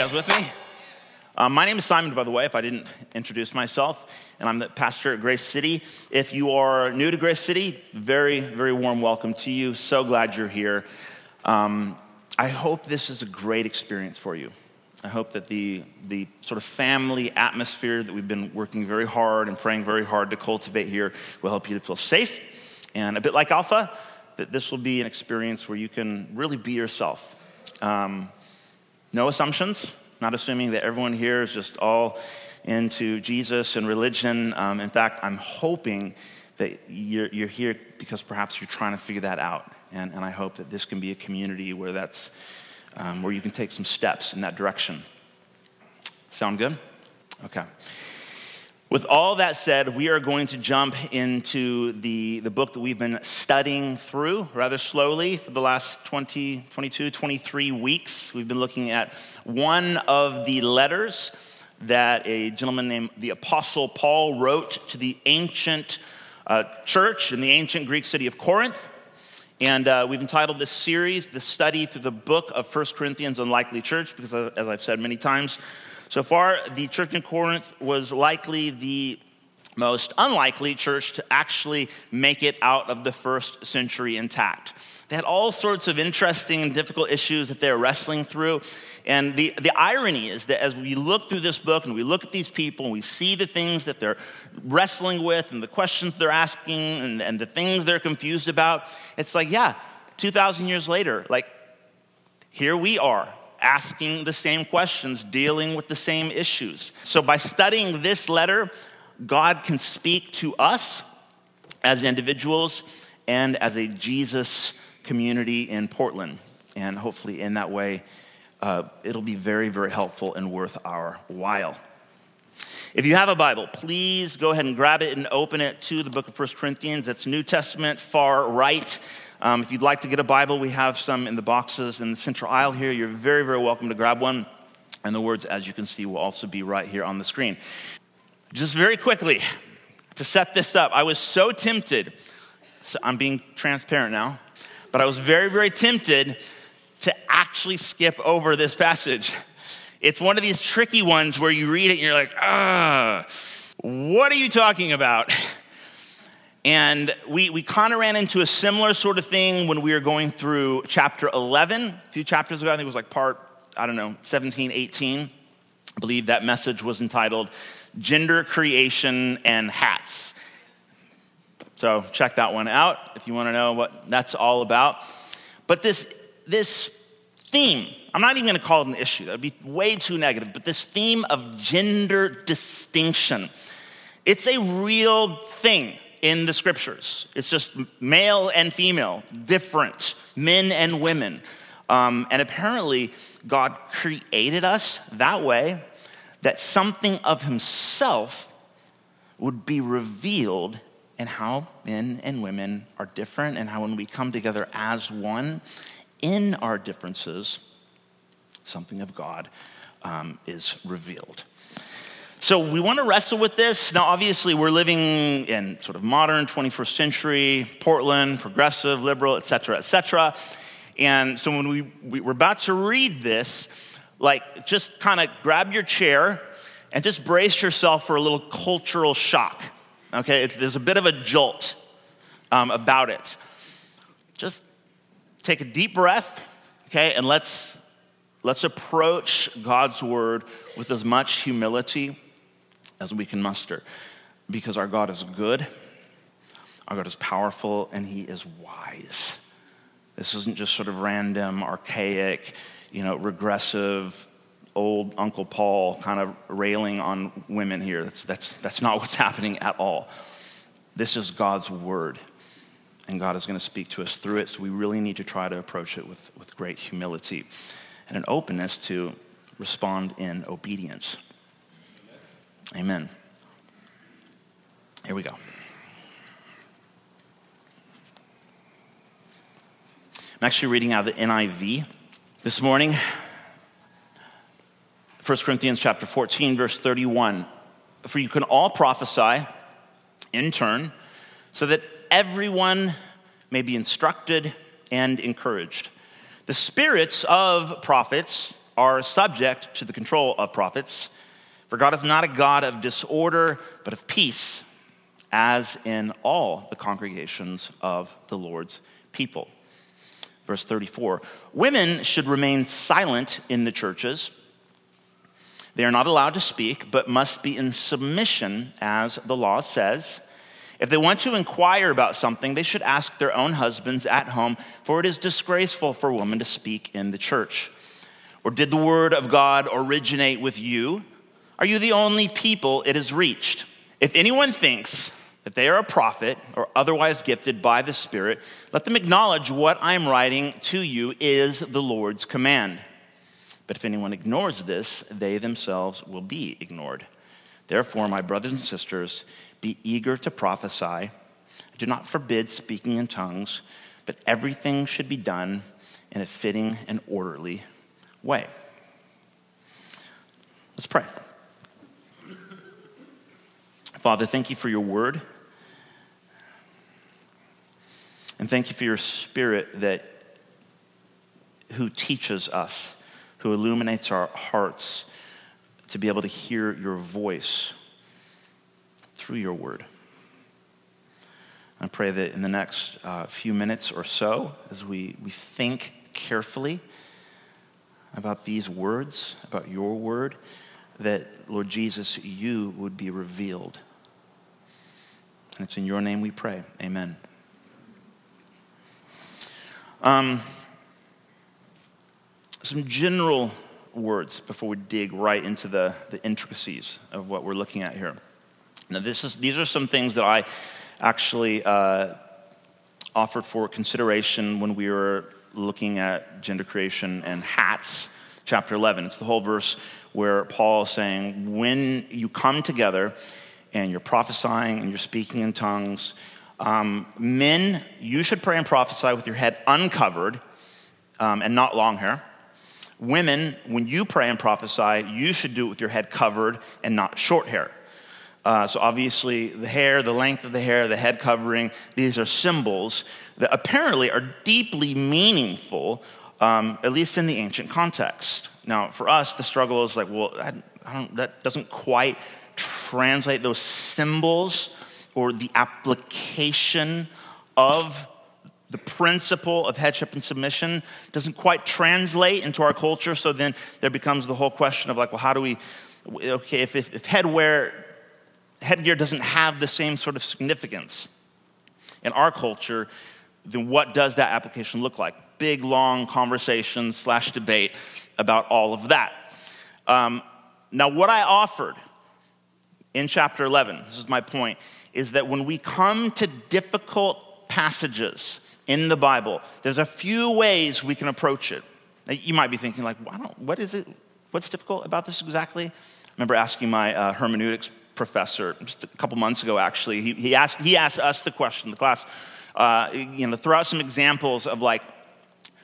guys with me? Um, my name is Simon, by the way, if I didn't introduce myself, and I'm the pastor at Grace City. If you are new to Grace City, very, very warm welcome to you. So glad you're here. Um, I hope this is a great experience for you. I hope that the, the sort of family atmosphere that we've been working very hard and praying very hard to cultivate here will help you to feel safe. And a bit like Alpha, that this will be an experience where you can really be yourself. Um, no assumptions, not assuming that everyone here is just all into Jesus and religion. Um, in fact, I'm hoping that you're, you're, here because perhaps you're trying to figure that out. And, and I hope that this can be a community where, that's, um, where you can take some steps in that direction. Sound good? Okay. With all that said, we are going to jump into the, the book that we've been studying through rather slowly for the last 20, 22, 23 weeks. We've been looking at one of the letters that a gentleman named the Apostle Paul wrote to the ancient uh, church in the ancient Greek city of Corinth. And uh, we've entitled this series, The Study Through the Book of 1 Corinthians Unlikely Church, because uh, as I've said many times, so far, the church in Corinth was likely the most unlikely church to actually make it out of the first century intact. They had all sorts of interesting and difficult issues that they're wrestling through. And the, the irony is that as we look through this book and we look at these people and we see the things that they're wrestling with and the questions they're asking and, and the things they're confused about, it's like, yeah, 2,000 years later, like, here we are asking the same questions, dealing with the same issues. So, by studying this letter, God can speak to us as individuals and as a Jesus community in Portland. And hopefully, in that way, uh, it'll be very, very helpful and worth our while. If you have a Bible, please go ahead and grab it and open it to the book of 1 Corinthians. It's New Testament, far right. Um, if you'd like to get a Bible, we have some in the boxes in the central aisle here. You're very, very welcome to grab one. And the words, as you can see, will also be right here on the screen. Just very quickly, to set this up, I was so tempted. So I'm being transparent now, but I was very, very tempted to actually skip over this passage. It's one of these tricky ones where you read it and you're like, ah, what are you talking about? And we, we kind of ran into a similar sort of thing when we were going through chapter 11, a few chapters ago. I think it was like part, I don't know, 17, 18. I believe that message was entitled Gender Creation and Hats. So check that one out if you want to know what that's all about. But this, this theme, I'm not even going to call it an issue, that would be way too negative, but this theme of gender distinction, it's a real thing in the scriptures. It's just male and female, different, men and women. Um, and apparently, God created us that way that something of himself would be revealed in how men and women are different and how when we come together as one in our differences, something of God um, is revealed. So we want to wrestle with this. Now, obviously, we're living in sort of modern 21st century, Portland, progressive, liberal, et cetera, et cetera. And so when we, we we're about to read this, like just kind of grab your chair and just brace yourself for a little cultural shock. Okay, it's, there's a bit of a jolt um, about it. Just take a deep breath, okay, and let's let's approach God's word with as much humility as we can muster because our God is good, our God is powerful, and He is wise. This isn't just sort of random, archaic, you know, regressive, old Uncle Paul kind of railing on women here. That's, that's, that's not what's happening at all. This is God's word, and God is going to speak to us through it, so we really need to try to approach it with, with great humility and an openness to respond in obedience. Amen. Here we go. I'm actually reading out of the NIV this morning. 1 Corinthians chapter 14 verse 31. For you can all prophesy in turn so that everyone may be instructed and encouraged. The spirits of prophets are subject to the control of prophets. For God is not a God of disorder, but of peace, as in all the congregations of the Lord's people. Verse 34 Women should remain silent in the churches. They are not allowed to speak, but must be in submission, as the law says. If they want to inquire about something, they should ask their own husbands at home, for it is disgraceful for a woman to speak in the church. Or did the word of God originate with you? Are you the only people it has reached? If anyone thinks that they are a prophet or otherwise gifted by the Spirit, let them acknowledge what I'm writing to you is the Lord's command. But if anyone ignores this, they themselves will be ignored. Therefore, my brothers and sisters, be eager to prophesy. I do not forbid speaking in tongues, but everything should be done in a fitting and orderly way. Let's pray. Father, thank you for your word. And thank you for your spirit that who teaches us, who illuminates our hearts to be able to hear your voice through your word. I pray that in the next uh, few minutes or so, as we, we think carefully about these words, about your word, that, Lord Jesus, you would be revealed. And it's in your name we pray. Amen. Um, some general words before we dig right into the, the intricacies of what we're looking at here. Now, this is, these are some things that I actually uh, offered for consideration when we were looking at gender creation and hats, chapter 11. It's the whole verse where Paul is saying, when you come together and you're prophesying and you're speaking in tongues, um, men, you should pray and prophesy with your head uncovered um, and not long hair. Women, when you pray and prophesy, you should do it with your head covered and not short hair. Uh, so, obviously, the hair, the length of the hair, the head covering, these are symbols that apparently are deeply meaningful, um, at least in the ancient context. Now, for us, the struggle is like, well, that doesn't quite translate those symbols or the application of the principle of headship and submission doesn't quite translate into our culture. So then there becomes the whole question of like, well, how do we, okay, if, if, if headwear headgear doesn't have the same sort of significance in our culture, then what does that application look like? Big, long conversation slash debate about all of that. Um, now, what I offered in chapter 11, this is my point, is that when we come to difficult passages in the Bible, there's a few ways we can approach it. You might be thinking, like, what is it? What's difficult about this exactly? I remember asking my uh, hermeneutics professor just a couple months ago, actually. He, he, asked, he asked us the question, in the class, uh, you know, throw out some examples of like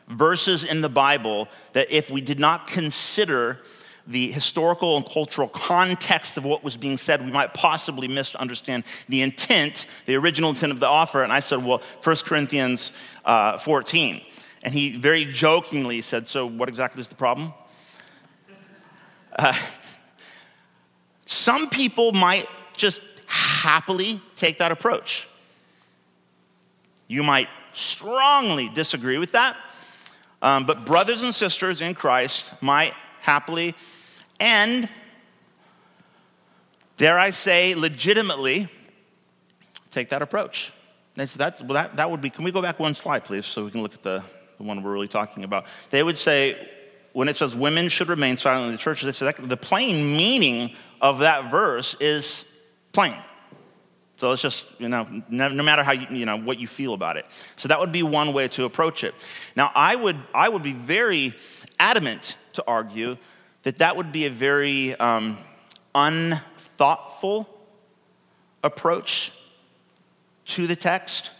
verses in the Bible that if we did not consider the historical and cultural context of what was being said, we might possibly misunderstand the intent, the original intent of the offer. And I said, well, 1 Corinthians uh, 14. And he very jokingly said, so what exactly is the problem? Uh, some people might just happily take that approach. You might strongly disagree with that, um, but brothers and sisters in Christ might happily and, dare I say, legitimately take that approach. That's, well, that, that would be, can we go back one slide, please, so we can look at the, the one we're really talking about? They would say, when it says women should remain silent in the church, they say that the plain meaning of that verse is plain. So it's just, you know, no, no, matter how you, you know, what you feel about it. So that would be one way to approach it. Now, I would, I would be very adamant to argue that that would be a very um, unthoughtful approach to the text.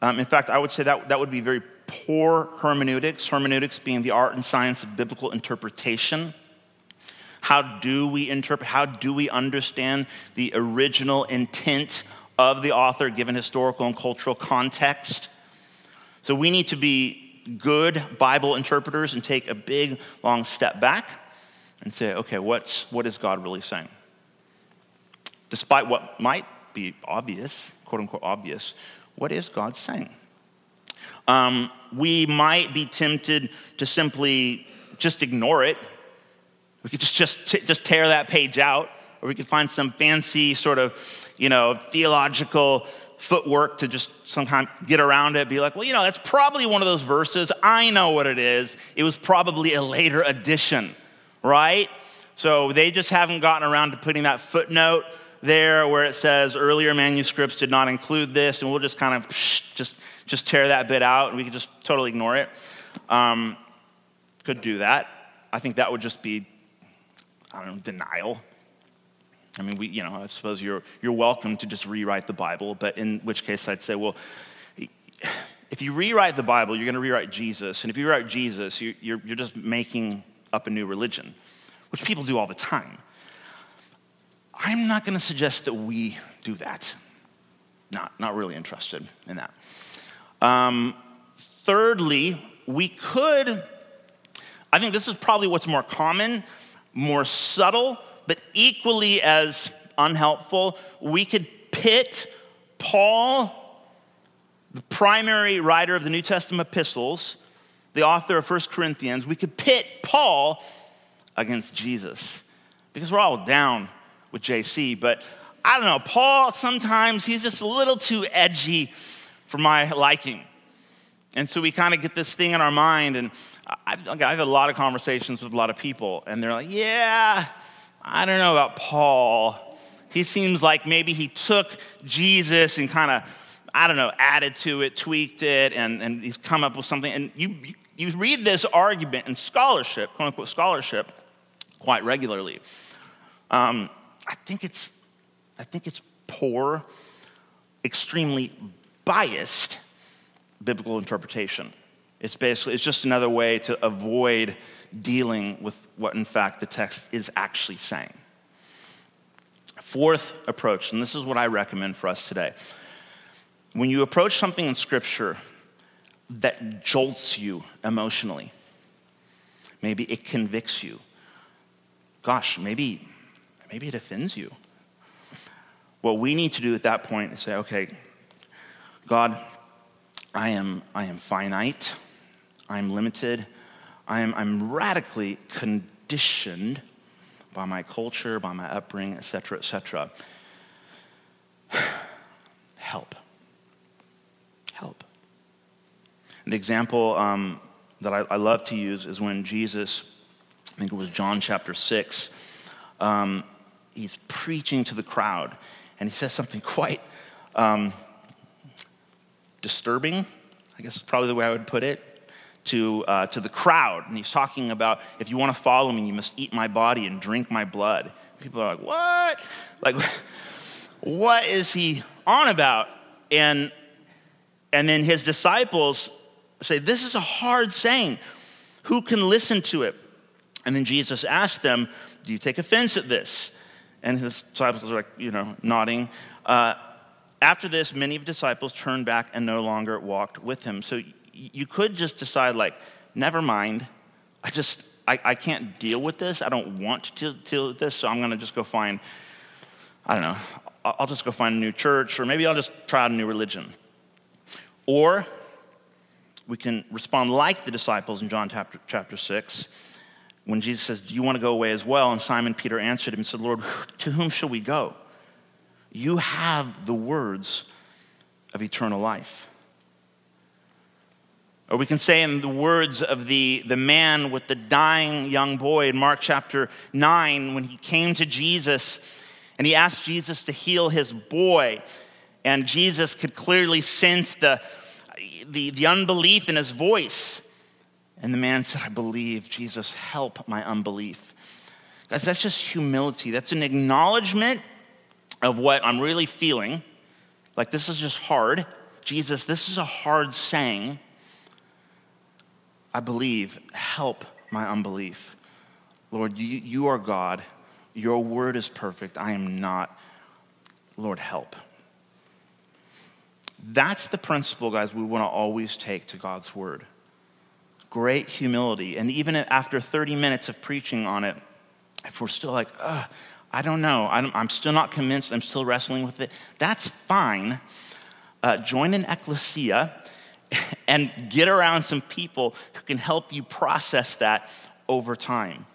Um, in fact, I would say that that would be very poor hermeneutics, hermeneutics being the art and science of biblical interpretation. How do we interpret, how do we understand the original intent of the author given historical and cultural context? So we need to be good Bible interpreters and take a big, long step back and say, okay, what's, what is God really saying? Despite what might be obvious, quote unquote obvious, what is God saying? Um, we might be tempted to simply just ignore it. We could just, just, just tear that page out, or we could find some fancy sort of, you know, theological footwork to just sometimes get around it, be like, well, you know, that's probably one of those verses. I know what it is. It was probably a later addition, right? So they just haven't gotten around to putting that footnote there where it says earlier manuscripts did not include this, and we'll just kind of just, just tear that bit out and we could just totally ignore it. Um, could do that. I think that would just be, I don't know, denial. I mean, we, you know, I suppose you're, you're welcome to just rewrite the Bible, but in which case I'd say, well, if you rewrite the Bible, you're going to rewrite Jesus. And if you rewrite Jesus, you, you're, you're just making up a new religion, which people do all the time. I'm not going to suggest that we do that. Not, not really interested in that. Um, thirdly, we could, I think this is probably what's more common, more subtle, but equally as unhelpful. We could pit Paul, the primary writer of the New Testament epistles, the author of 1 Corinthians, we could pit Paul against Jesus because we're all down with JC, but I don't know, Paul sometimes he's just a little too edgy for my liking. And so we kind of get this thing in our mind, and I've, I've had a lot of conversations with a lot of people, and they're like, yeah, I don't know about Paul. He seems like maybe he took Jesus and kind of, I don't know, added to it, tweaked it, and, and he's come up with something. And you, you read this argument in scholarship, quote unquote scholarship, quite regularly. Um, I think it's, I think it's poor, extremely biased biblical interpretation. It's basically, it's just another way to avoid dealing with what in fact the text is actually saying. Fourth approach, and this is what I recommend for us today. When you approach something in Scripture that jolts you emotionally, maybe it convicts you, gosh, maybe maybe it offends you. What we need to do at that point is say, okay, God, I am, I am finite, I'm limited, I am, I'm radically conditioned by my culture, by my upbringing, etc., etc. Help. Help. An example um, that I, I, love to use is when Jesus, I think it was John chapter 6, um, he's preaching to the crowd, and he says something quite um, disturbing, I guess is probably the way I would put it, to, uh, to the crowd. And he's talking about if you want to follow me, you must eat my body and drink my blood. People are like, what? Like, what is he on about? And, and then his disciples say, This is a hard saying. Who can listen to it? And then Jesus asked them, Do you take offense at this? And his disciples are like, you know, nodding. Uh, after this, many of the disciples turned back and no longer walked with him. So you could just decide, like, never mind. I just, I, I can't deal with this. I don't want to deal with this. So I'm going to just go find, I don't know, I'll just go find a new church, or maybe I'll just try out a new religion. Or we can respond like the disciples in John chapter, chapter 6 when Jesus says, Do you want to go away as well? And Simon Peter answered him and said, Lord, to whom shall we go? You have the words of eternal life. Or we can say in the words of the, the man with the dying young boy in Mark chapter 9, when he came to Jesus and he asked Jesus to heal his boy. And Jesus could clearly sense the, the, the unbelief in his voice. And the man said, I believe. Jesus, help my unbelief. Guys, that's just humility. That's an acknowledgement of what I'm really feeling. Like, this is just hard. Jesus, this is a hard saying. I believe. Help my unbelief. Lord, you, you are God. Your word is perfect. I am not. Lord, help. That's the principle, guys, we want to always take to God's word. great humility. And even after 30 minutes of preaching on it, if we're still like, I don't know, I'm, I'm, still not convinced, I'm still wrestling with it, that's fine. Uh, join an ecclesia and get around some people who can help you process that over time.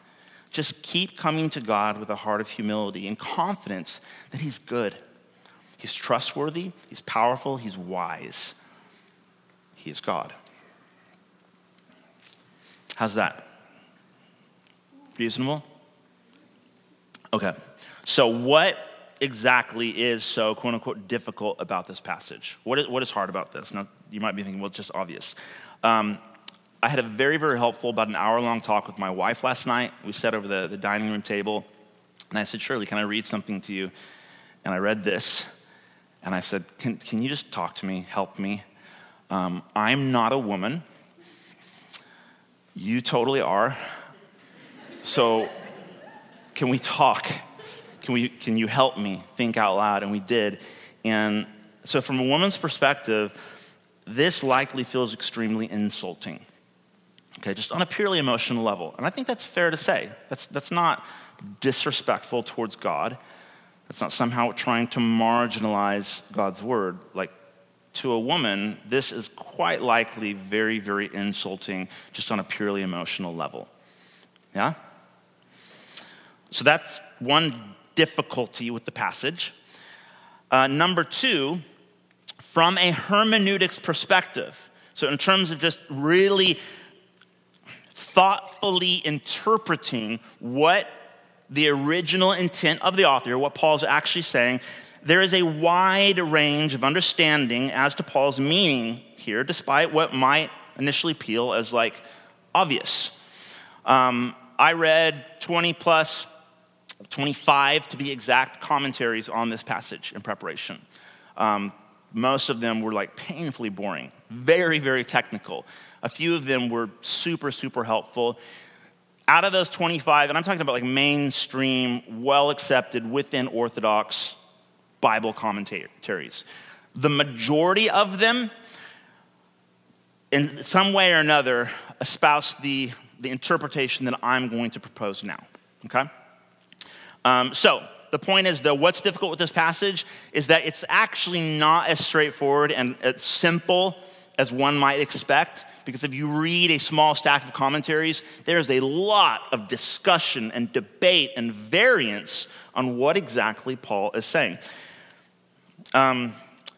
Just keep coming to God with a heart of humility and confidence that He's good. He's trustworthy, He's powerful, He's wise. He is God. How's that? Reasonable? Okay. So, what exactly is so quote unquote difficult about this passage? What is, what is hard about this? Now, you might be thinking, well, it's just obvious. Um, I had a very, very helpful, about an hour long talk with my wife last night. We sat over the, the dining room table, and I said, Shirley, can I read something to you? And I read this, and I said, Can, can you just talk to me, help me? Um, I'm not a woman. You totally are. So, can we talk? Can, we, can you help me think out loud? And we did. And so, from a woman's perspective, this likely feels extremely insulting okay, just on a purely emotional level. And I think that's fair to say. That's, that's not disrespectful towards God. That's not somehow trying to marginalize God's word. Like, to a woman, this is quite likely very, very insulting just on a purely emotional level. Yeah? So that's one difficulty with the passage. Uh, number two, from a hermeneutics perspective. So, in terms of just really thoughtfully interpreting what the original intent of the author, what Paul's actually saying, there is a wide range of understanding as to Paul's meaning here, despite what might initially appeal as like obvious. Um, I read 20 plus, 25 to be exact, commentaries on this passage in preparation. Um, most of them were like painfully boring, very, very technical. A few of them were super, super helpful. Out of those 25, and I'm talking about like mainstream, well accepted within Orthodox Bible commentaries, the majority of them, in some way or another, espouse the, the interpretation that I'm going to propose now. Okay? Um, so, the point is, though, what's difficult with this passage is that it's actually not as straightforward and as simple as one might expect. Because if you read a small stack of commentaries, there's a lot of discussion and debate and variance on what exactly Paul is saying. Um,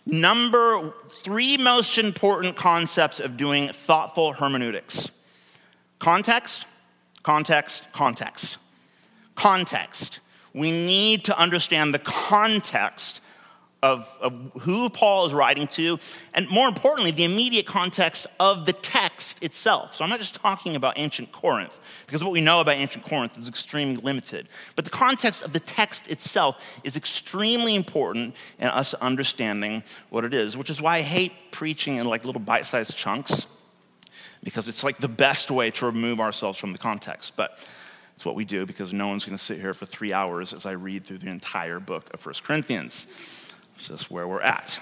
number three most important concepts of doing thoughtful hermeneutics context, context, context. Context. We need to understand the context of, of who Paul is writing to, and more importantly, the immediate context of the text itself. So I'm not just talking about ancient Corinth, because what we know about ancient Corinth is extremely limited. But the context of the text itself is extremely important in us understanding what it is, which is why I hate preaching in like little bite sized chunks, because it's like the best way to remove ourselves from the context. But it's what we do because no one's going to sit here for three hours as I read through the entire book of First Corinthians. It's just where we're at.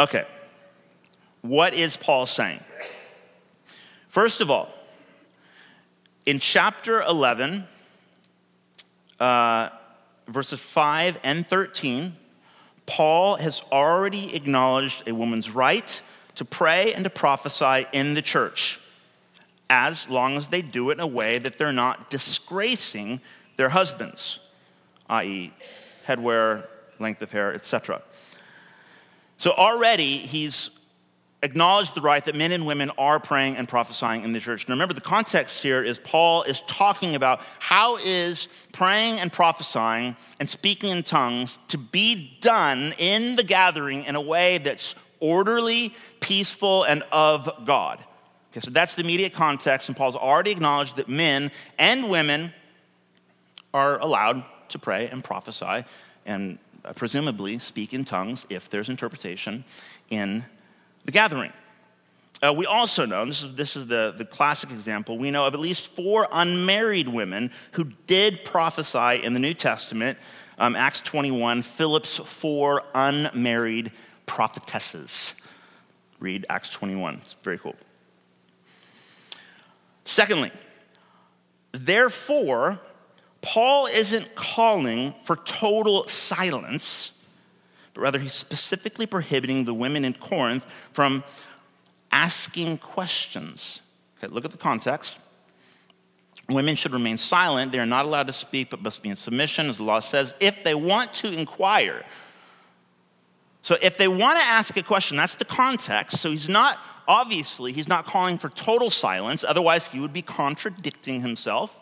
Okay, what is Paul saying? First of all, in chapter 11, uh, verses 5 and 13, Paul has already acknowledged a woman's right to pray and to prophesy in the church, as long as they do it in a way that they're not disgracing their husbands i.e., headwear, length of hair, etc. So already he's acknowledged the right that men and women are praying and prophesying in the church. Now remember, the context here is Paul is talking about how is praying and prophesying and speaking in tongues to be done in the gathering in a way that's orderly, peaceful, and of God. Okay, so that's the immediate context, and Paul's already acknowledged that men and women are allowed to pray and prophesy and uh, presumably speak in tongues if there's interpretation in the gathering. Uh, we also know, this is, this is the, the classic example, we know of at least four unmarried women who did prophesy in the New Testament. Um, Acts 21, Philip's four unmarried prophetesses. read Acts 21. It's very cool. Secondly, therefore, Paul isn't calling for total silence, but rather he's specifically prohibiting the women in Corinth from asking questions. Okay, look at the context. Women should remain silent. They are not allowed to speak, but must be in submission, as the law says, if they want to inquire. So, if they want to ask a question, that's the context. So, he's not, obviously, he's not calling for total silence. Otherwise, he would be contradicting himself.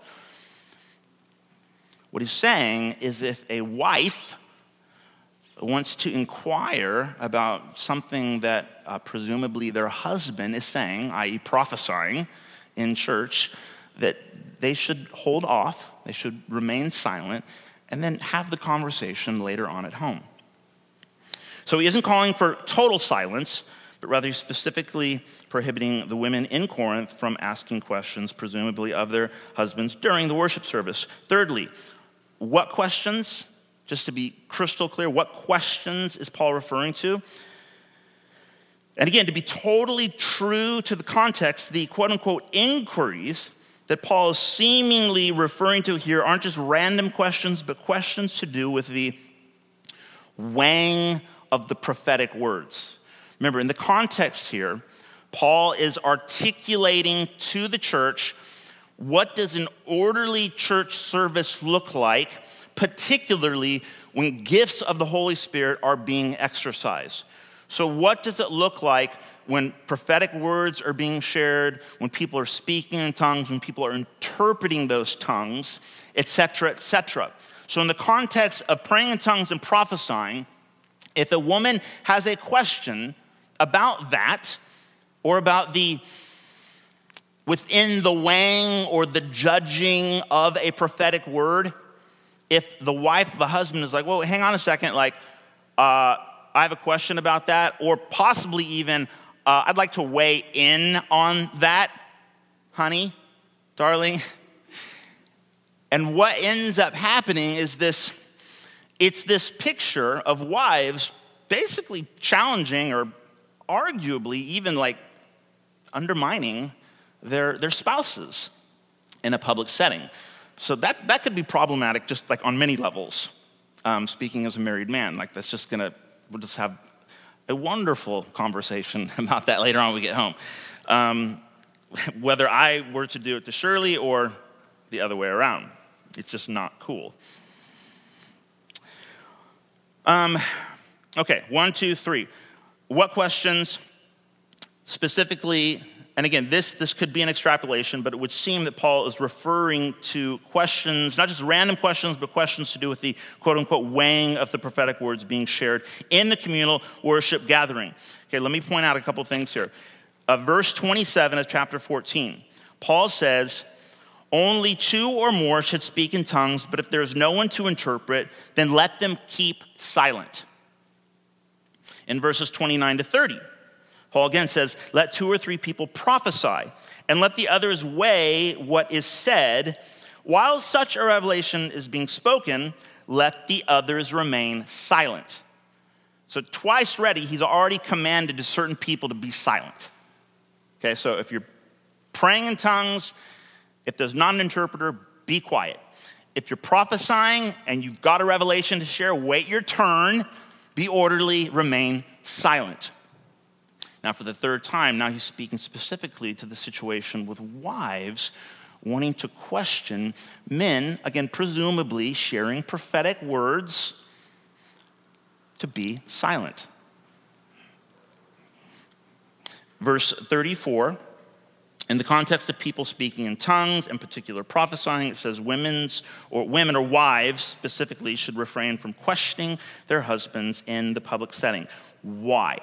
What he's saying is if a wife wants to inquire about something that uh, presumably their husband is saying, i.e., prophesying in church, that they should hold off, they should remain silent, and then have the conversation later on at home. So he isn't calling for total silence, but rather specifically prohibiting the women in Corinth from asking questions, presumably of their husbands, during the worship service. Thirdly, what questions? Just to be crystal clear, what questions is Paul referring to? And again, to be totally true to the context, the quote unquote inquiries that Paul is seemingly referring to here aren't just random questions, but questions to do with the weighing of the prophetic words. Remember, in the context here, Paul is articulating to the church what does an orderly church service look like, particularly when gifts of the Holy Spirit are being exercised. So, what does it look like when prophetic words are being shared, when people are speaking in tongues, when people are interpreting those tongues, etc., etc.? So, in the context of praying in tongues and prophesying, if a woman has a question about that or about the within the weighing or the judging of a prophetic word, if the wife, of a husband is like, well, hang on a second, like, uh, I have a question about that, or possibly even, uh, I'd like to weigh in on that, honey, darling. And what ends up happening is this it's this picture of wives basically challenging or arguably even like undermining their, their spouses in a public setting. So that, that could be problematic just like on many levels. Um, speaking as a married man, like that's just gonna we'll just have a wonderful conversation about that later on when we get home. Um, whether I were to do it to Shirley or the other way around, it's just not cool. Um, okay, one, two, three. What questions specifically and again, this, this could be an extrapolation, but it would seem that Paul is referring to questions, not just random questions, but questions to do with the quote unquote weighing of the prophetic words being shared in the communal worship gathering. Okay, let me point out a couple things here. Uh, verse 27 of chapter 14, Paul says, only two or more should speak in tongues, but if there's no one to interpret, then let them keep silent. In verses 29 to 30, Paul again says, Let two or three people prophesy, and let the others weigh what is said. While such a revelation is being spoken, let the others remain silent. So, twice ready, he's already commanded to certain people to be silent. Okay, so if you're praying in tongues, if there's not an interpreter, be quiet. If you're prophesying and you've got a revelation to share, wait your turn, be orderly, remain silent. Now, for the third time, now he's speaking specifically to the situation with wives wanting to question men, again, presumably sharing prophetic words, to be silent. Verse 34, in the context of people speaking in tongues, in particular prophesying, it says women's or women or wives specifically should refrain from questioning their husbands in the public setting. Why?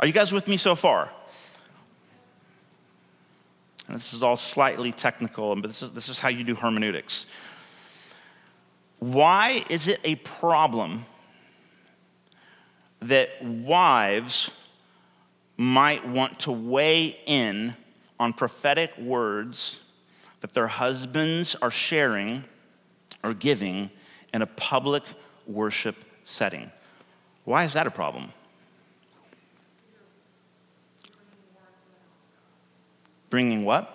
Are you guys with me so far? And this is all slightly technical, but this is, this is how you do hermeneutics. Why is it a problem that wives might want to weigh in on prophetic words that their husbands are sharing or giving in a public worship setting? Why is that a problem? Bringing what?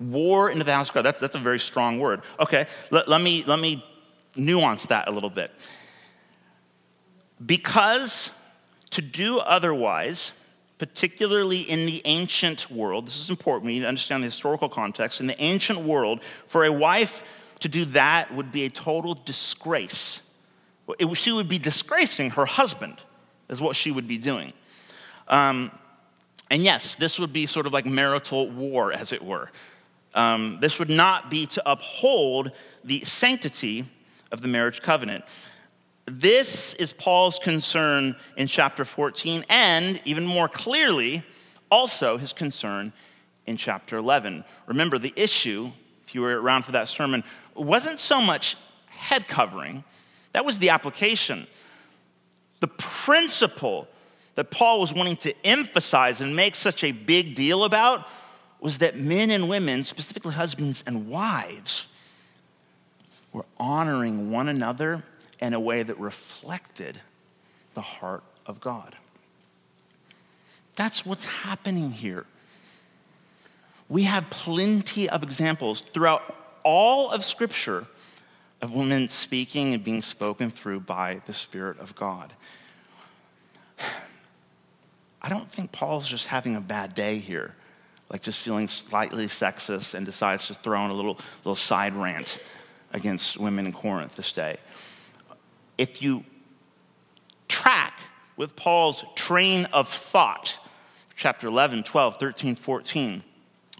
War into the house of God. That's, that's a very strong word. Okay, let, let, me, let me nuance that a little bit. Because to do otherwise, particularly in the ancient world, this is important, we need to understand the historical context. In the ancient world, for a wife to do that would be a total disgrace. It, she would be disgracing her husband, is what she would be doing. Um, and yes, this would be sort of like marital war, as it were. Um, this would not be to uphold the sanctity of the marriage covenant. This is Paul's concern in chapter 14, and even more clearly, also his concern in chapter 11. Remember, the issue, if you were around for that sermon, wasn't so much head covering, that was the application. The principle that Paul was wanting to emphasize and make such a big deal about was that men and women, specifically husbands and wives, were honoring one another in a way that reflected the heart of God. That's what's happening here. We have plenty of examples throughout all of Scripture of women speaking and being spoken through by the Spirit of God. I don't think Paul's just having a bad day here, like just feeling slightly sexist and decides to throw in a little, little side rant against women in Corinth this day. If you track with Paul's train of thought, chapter 11, 12, 13, 14,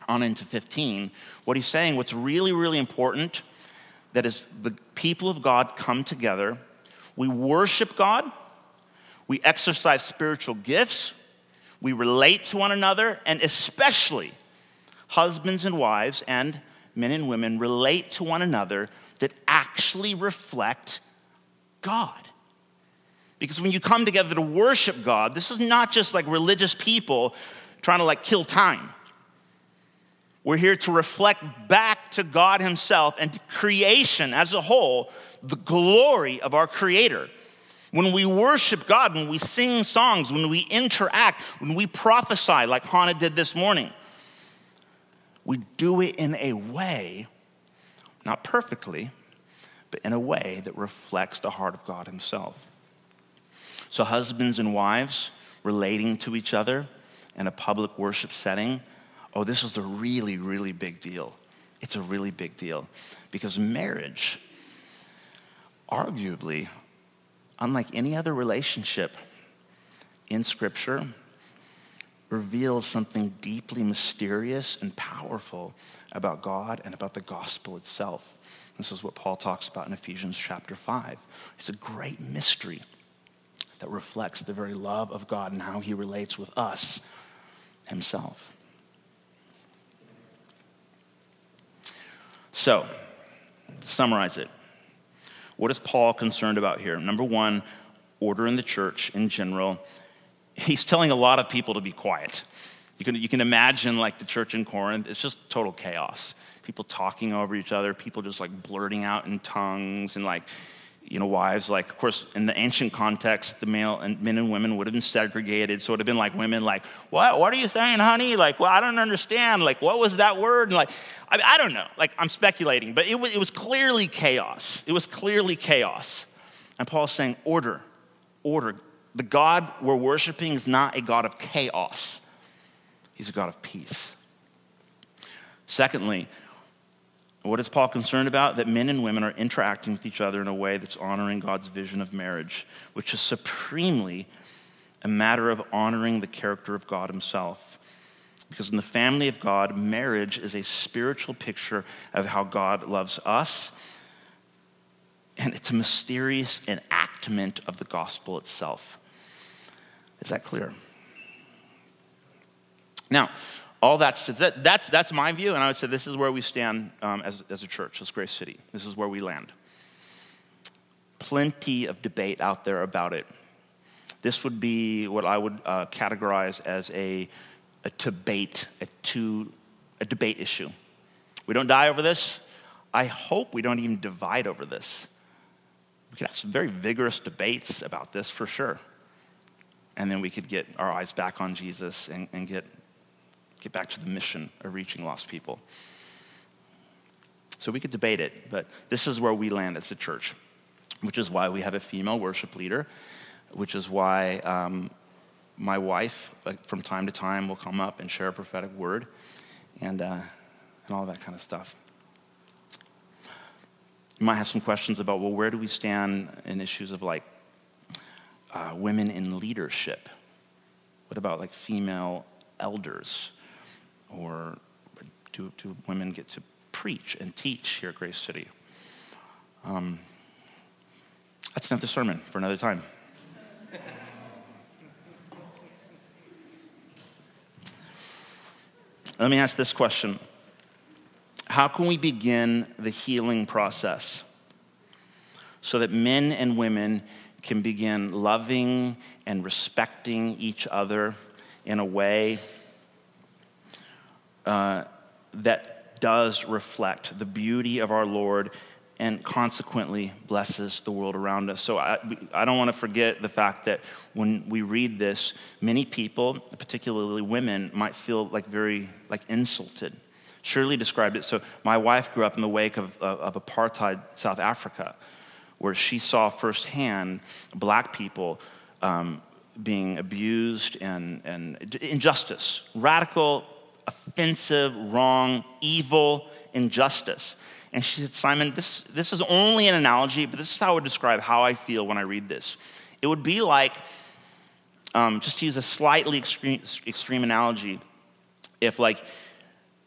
on into 15, what he's saying, what's really, really important, that is the people of God come together, we worship God, we exercise spiritual gifts, we relate to one another, and especially husbands and wives and men and women relate to one another that actually reflect God. Because when you come together to worship God, this is not just like religious people trying to like kill time. We're here to reflect back to God Himself and to creation as a whole the glory of our Creator. When we worship God, when we sing songs, when we interact, when we prophesy, like Hannah did this morning, we do it in a way, not perfectly, but in a way that reflects the heart of God Himself. So, husbands and wives relating to each other in a public worship setting, oh, this is a really, really big deal. It's a really big deal because marriage, arguably, unlike any other relationship in Scripture, reveals something deeply mysterious and powerful about God and about the gospel itself. This is what Paul talks about in Ephesians chapter 5. It's a great mystery that reflects the very love of God and how he relates with us himself. So, to summarize it, what is Paul concerned about here? Number one, order in the church in general. He's telling a lot of people to be quiet. You can, you can imagine, like the church in Corinth, it's just total chaos people talking over each other, people just like blurting out in tongues, and like, you know, wives, like, of course, in the ancient context, the male and men and women would have been segregated. So it would have been like women, like, what, what are you saying, honey? Like, well, I don't understand. Like, what was that word? And like, I, I don't know. Like, I'm speculating, but it was, it was clearly chaos. It was clearly chaos. And Paul's saying, order, order. The God we're worshiping is not a God of chaos, He's a God of peace. Secondly, what is Paul concerned about? That men and women are interacting with each other in a way that's honoring God's vision of marriage, which is supremely a matter of honoring the character of God Himself. Because in the family of God, marriage is a spiritual picture of how God loves us, and it's a mysterious enactment of the gospel itself. Is that clear? Now, all that's, that, that's, that's my view, and I would say this is where we stand um, as, as a church, as Grace City. This is where we land. Plenty of debate out there about it. This would be what I would uh, categorize as a, a debate, a, two, a debate issue. We don't die over this. I hope we don't even divide over this. We could have some very vigorous debates about this for sure. And then we could get our eyes back on Jesus and, and get get back to the mission of reaching lost people. So we could debate it, but this is where we land as a church, which is why we have a female worship leader, which is why um, my wife, like, from time to time, will come up and share a prophetic word and, uh, and all that kind of stuff. You might have some questions about, well, where do we stand in issues of like uh, women in leadership? What about like female elders? Or do, do women get to preach and teach here at Grace City? Um, that's another sermon for another time. Let me ask this question How can we begin the healing process so that men and women can begin loving and respecting each other in a way uh, that does reflect the beauty of our Lord and consequently blesses the world around us. So I, I don't want to forget the fact that when we read this, many people, particularly women, might feel like very like insulted. Shirley described it. So my wife grew up in the wake of, of, of apartheid South Africa, where she saw firsthand black people um, being abused and, and injustice, radical, offensive, wrong, evil injustice. And she said, Simon, this, this is only an analogy, but this is how I would describe how I feel when I read this. It would be like, um, just to use a slightly extreme, extreme analogy, if like,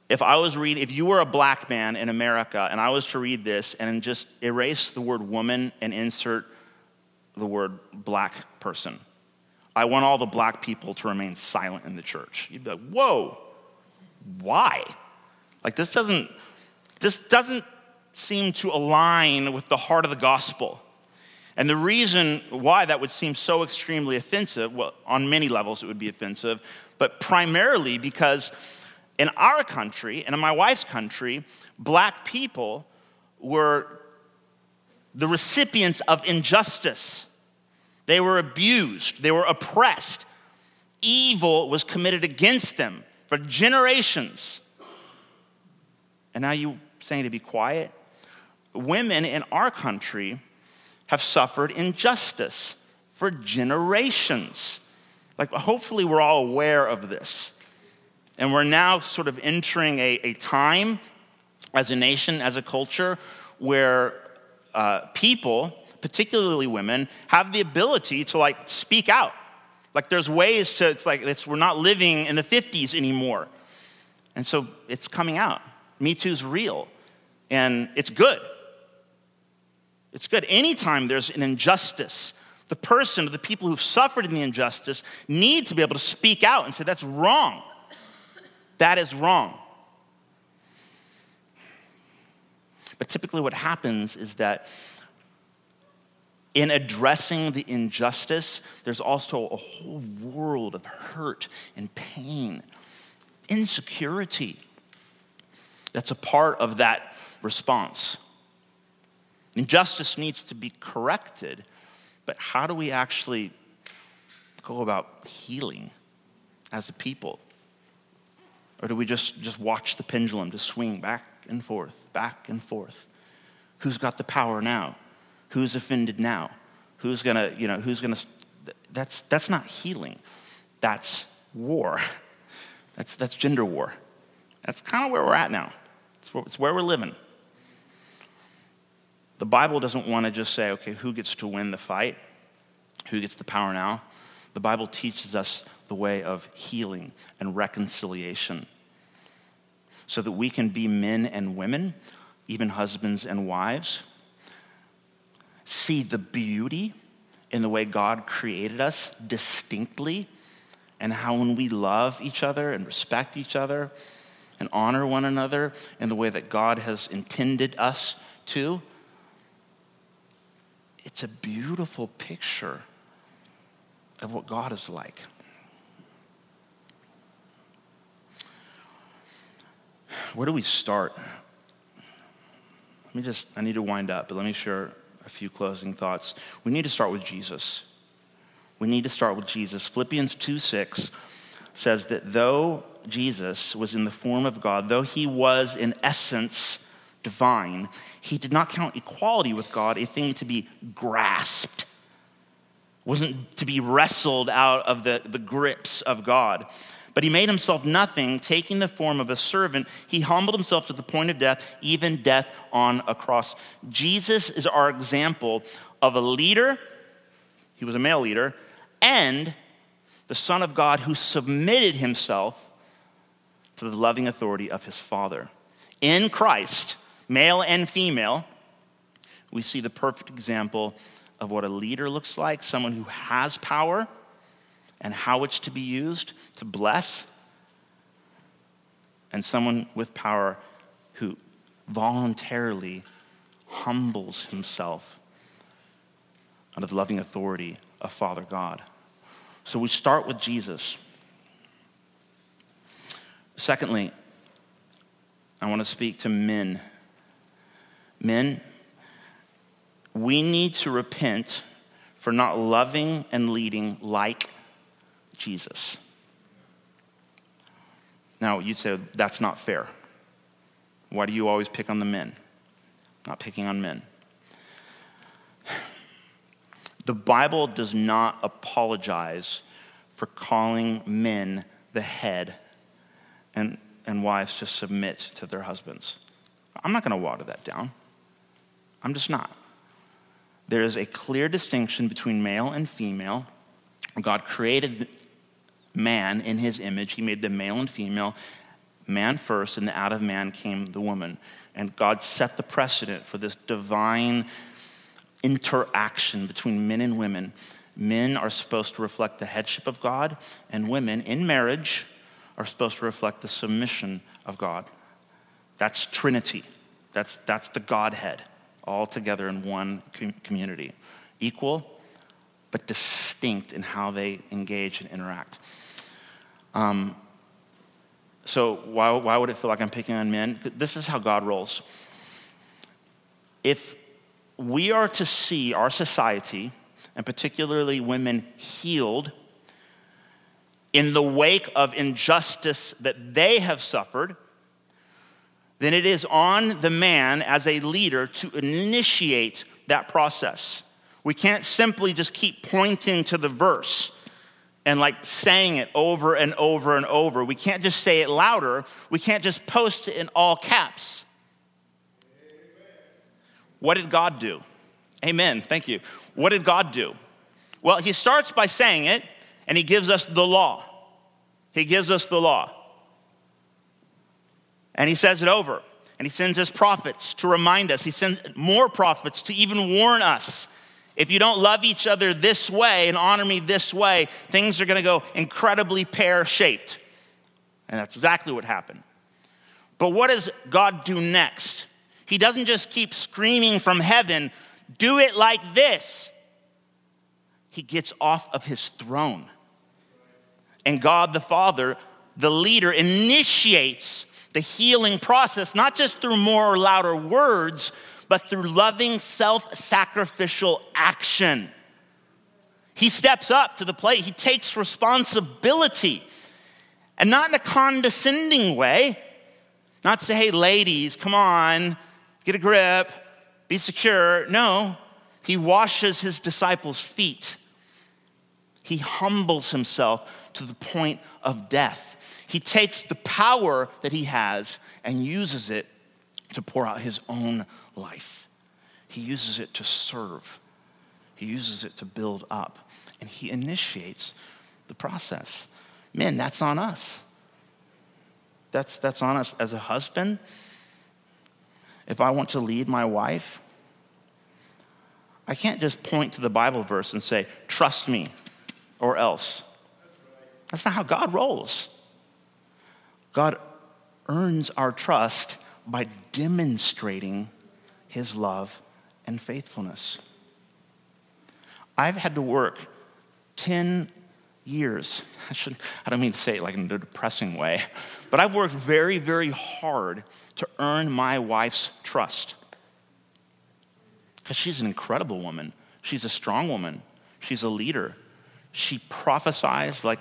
if I was reading, if you were a black man in America and I was to read this and just erase the word woman and insert the word black person, I want all the black people to remain silent in the church. You'd be like, whoa, why? Like, this doesn't, this doesn't seem to align with the heart of the gospel. And the reason why that would seem so extremely offensive, well, on many levels it would be offensive, but primarily because in our country and in my wife's country, black people were the recipients of injustice. They were abused, they were oppressed. Evil was committed against them for generations. And now you're saying to be quiet? women in our country have suffered injustice for generations. Like, hopefully, we're all aware of this. And we're now sort of entering a, a time as a nation, as a culture, where uh, people, particularly women, have the ability to like speak out. Like, there's ways to, it's like, it's, we're not living in the 50s anymore. And so it's coming out. Me Too's real. And it's good. It's good. Anytime there's an injustice, the person or the people who've suffered in the injustice need to be able to speak out and say, that's wrong. That is wrong. But typically, what happens is that in addressing the injustice, there's also a whole world of hurt and pain, insecurity that's a part of that response. Injustice needs to be corrected, but how do we actually go about healing as a people? Or do we just, just watch the pendulum just swing back and forth, back and forth? Who's got the power now? Who's offended now? Who's gonna, you know, who's gonna, that's, that's not healing. That's war. That's, that's gender war. That's kind of where we're at now. It's where, it's where we're living. The Bible doesn't want to just say, okay, who gets to win the fight? Who gets the power now? The Bible teaches us the way of healing and reconciliation so that we can be men and women, even husbands and wives, see the beauty in the way God created us distinctly, and how when we love each other and respect each other and honor one another in the way that God has intended us to, it's a beautiful picture of what God is like. Where do we start? Let me just, I need to wind up, but let me share a few closing thoughts. We need to start with Jesus. We need to start with Jesus. Philippians 2 6 says that though Jesus was in the form of God, though he was in essence divine, he did not count equality with God a thing to be grasped, wasn't to be wrestled out of the, the grips of God. But he made himself nothing, taking the form of a servant. He humbled himself to the point of death, even death on a cross. Jesus is our example of a leader, he was a male leader, and the Son of God who submitted himself to the loving authority of his Father. In Christ, male and female, we see the perfect example of what a leader looks like someone who has power and how it's to be used to bless, and someone with power who voluntarily humbles himself under the loving authority of Father God. So we start with Jesus. Secondly, I want to speak to men. Men, we need to repent for not loving and leading like Jesus. Now, you'd say, that's not fair. Why do you always pick on the men? Not picking on men. The Bible does not apologize for calling men the head and, and wives to submit to their husbands. I'm not going to water that down. I'm just not. There is a clear distinction between male and female. God created man in his image. He made them male and female, man first, and out of man came the woman. And God set the precedent for this divine interaction between men and women. Men are supposed to reflect the headship of God, and women in marriage are supposed to reflect the submission of God. That's Trinity. That's, that's the Godhead, all together in one com- community. Equal, but distinct in how they engage and interact. Um, so, why, why would it feel like I'm picking on men? This is how God rolls. If we are to see our society, and particularly women, healed in the wake of injustice that they have suffered, then it is on the man as a leader to initiate that process. We can't simply just keep pointing to the verse and like saying it over and over and over. We can't just say it louder. We can't just post it in all caps. What did God do? Amen. Thank you. What did God do? Well, he starts by saying it, and he gives us the law. He gives us the law. And he says it over. And he sends his prophets to remind us. He sends more prophets to even warn us. If you don't love each other this way and honor me this way, things are going to go incredibly pear shaped. And that's exactly what happened. But what does God do next? He doesn't just keep screaming from heaven, do it like this. He gets off of his throne. And God the Father, the leader, initiates the healing process, not just through more or louder words, but through loving self sacrificial action. He steps up to the plate, he takes responsibility. And not in a condescending way, not say, hey, ladies, come on, get a grip, be secure. No, he washes his disciples' feet. He humbles himself to the point of death. He takes the power that he has and uses it to pour out his own life. He uses it to serve, he uses it to build up, and he initiates the process. Men, that's on us. That's, that's on us as a husband if I want to lead my wife, I can't just point to the Bible verse and say, trust me or else. That's not how God rolls. God earns our trust by demonstrating his love and faithfulness. I've had to work 10 years. I, should, I don't mean to say it like in a depressing way, but I've worked very, very hard to earn my wife's trust. Because she's an incredible woman. She's a strong woman. She's a leader. She prophesies like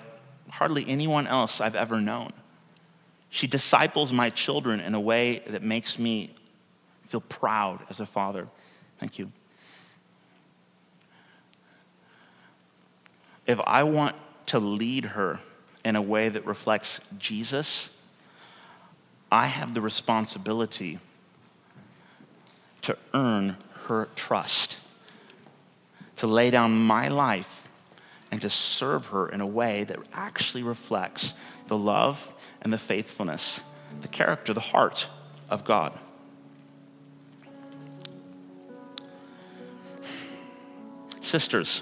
hardly anyone else I've ever known. She disciples my children in a way that makes me feel proud as a father. Thank you. If I want to lead her in a way that reflects Jesus, I have the responsibility to earn her trust, to lay down my life and to serve her in a way that actually reflects the love and the faithfulness, the character, the heart of God. Sisters,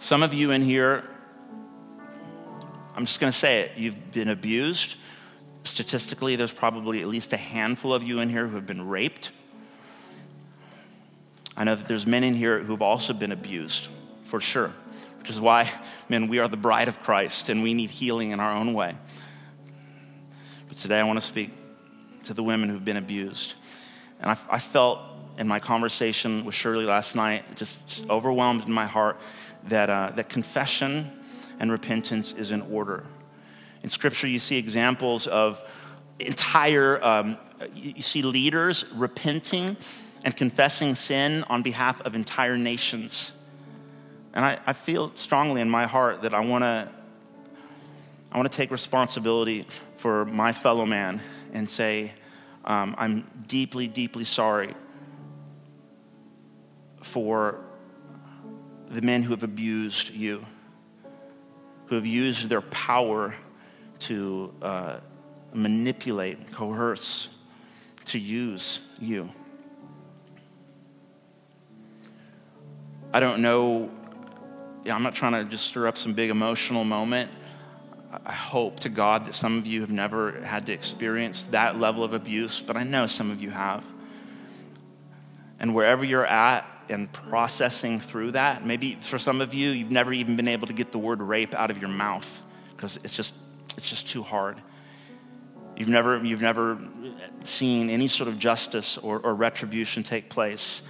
some of you in here, I'm just going to say it, you've been abused. Statistically, there's probably at least a handful of you in here who have been raped. I know that there's men in here who've also been abused, for sure, which is why, men, we are the bride of Christ and we need healing in our own way. But today I want to speak to the women who've been abused. And I, I felt in my conversation with Shirley last night, just overwhelmed in my heart, that, uh, that confession and repentance is in order. In Scripture, you see examples of entire, um, you see leaders repenting and confessing sin on behalf of entire nations. And I, I feel strongly in my heart that I want to I want to take responsibility for my fellow man and say, um, I'm deeply, deeply sorry for the men who have abused you, who have used their power to uh, manipulate, coerce, to use you. I don't know, I'm not trying to just stir up some big emotional moment. I hope to God that some of you have never had to experience that level of abuse, but I know some of you have. And wherever you're at and processing through that, maybe for some of you, you've never even been able to get the word rape out of your mouth because it's just, it's just too hard. You've never, you've never seen any sort of justice or, or retribution take place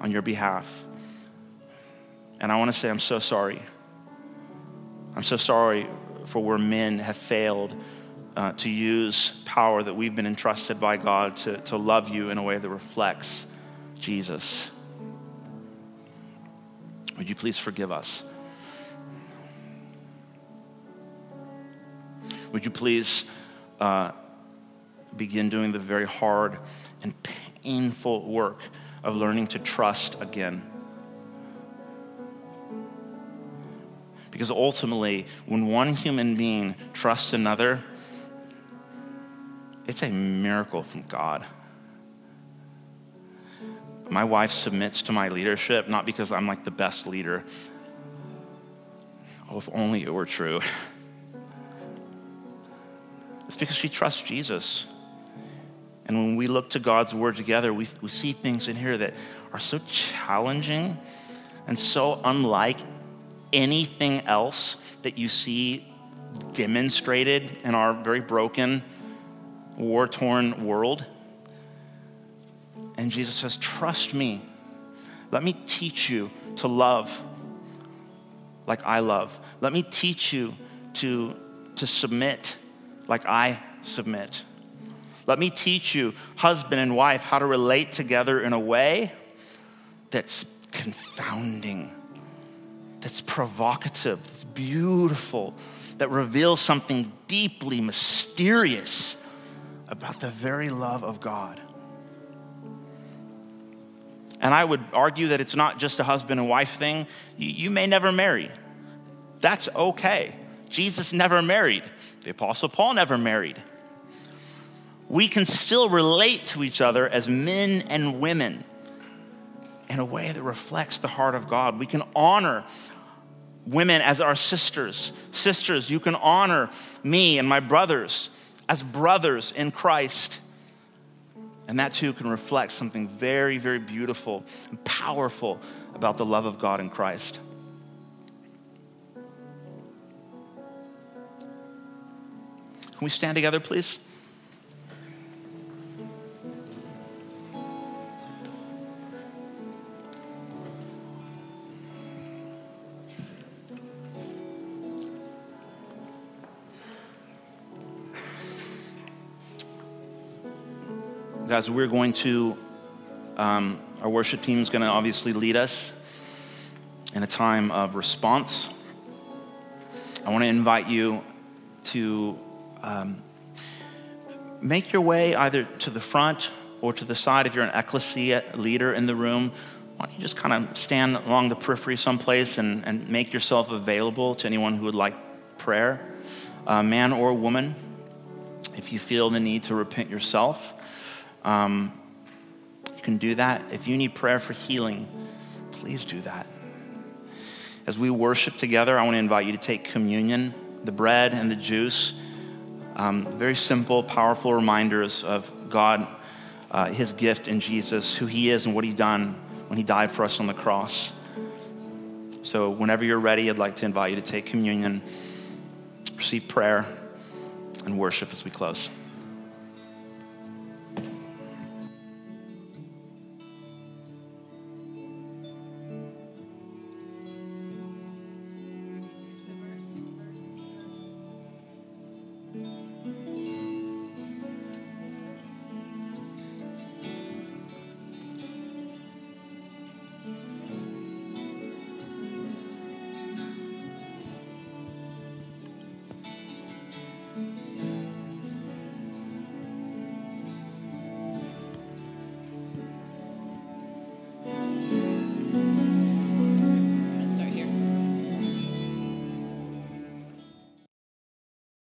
on your behalf. And I want to say, I'm so sorry. I'm so sorry for where men have failed uh, to use power that we've been entrusted by God to, to love you in a way that reflects Jesus. Would you please forgive us? Would you please uh, begin doing the very hard and painful work of learning to trust again? Because ultimately, when one human being trusts another, it's a miracle from God. My wife submits to my leadership, not because I'm like the best leader. Oh, if only it were true. It's because she trusts Jesus. And when we look to God's word together, we, we see things in here that are so challenging and so unlike anything else that you see demonstrated in our very broken, war torn world. And Jesus says, Trust me. Let me teach you to love like I love. Let me teach you to, to submit like I submit. Let me teach you, husband and wife, how to relate together in a way that's confounding that's provocative, that's beautiful, that reveals something deeply mysterious about the very love of God. And I would argue that it's not just a husband and wife thing. You, you, may never marry. That's okay. Jesus never married, the Apostle Paul never married. We can still relate to each other as men and women in a way that reflects the heart of God. We can honor women as our sisters. Sisters, you can honor me and my brothers as brothers in Christ. And that too can reflect something very, very beautiful and powerful about the love of God in Christ. Can we stand together, please? Guys, we're going to, um, our worship team is going to obviously lead us in a time of response. I want to invite you to um, make your way either to the front or to the side if you're an ecclesia leader in the room. Why don't you just kind of stand along the periphery someplace and, and make yourself available to anyone who would like prayer, uh, man or woman, if you feel the need to repent yourself. Um, you can do that. If you need prayer for healing, please do that. As we worship together, I want to invite you to take communion, the bread and the juice. Um, very simple, powerful reminders of God, uh, His gift in Jesus, who He is and what He done when He died for us on the cross. So, whenever you're ready, I'd like to invite you to take communion, receive prayer, and worship as we close.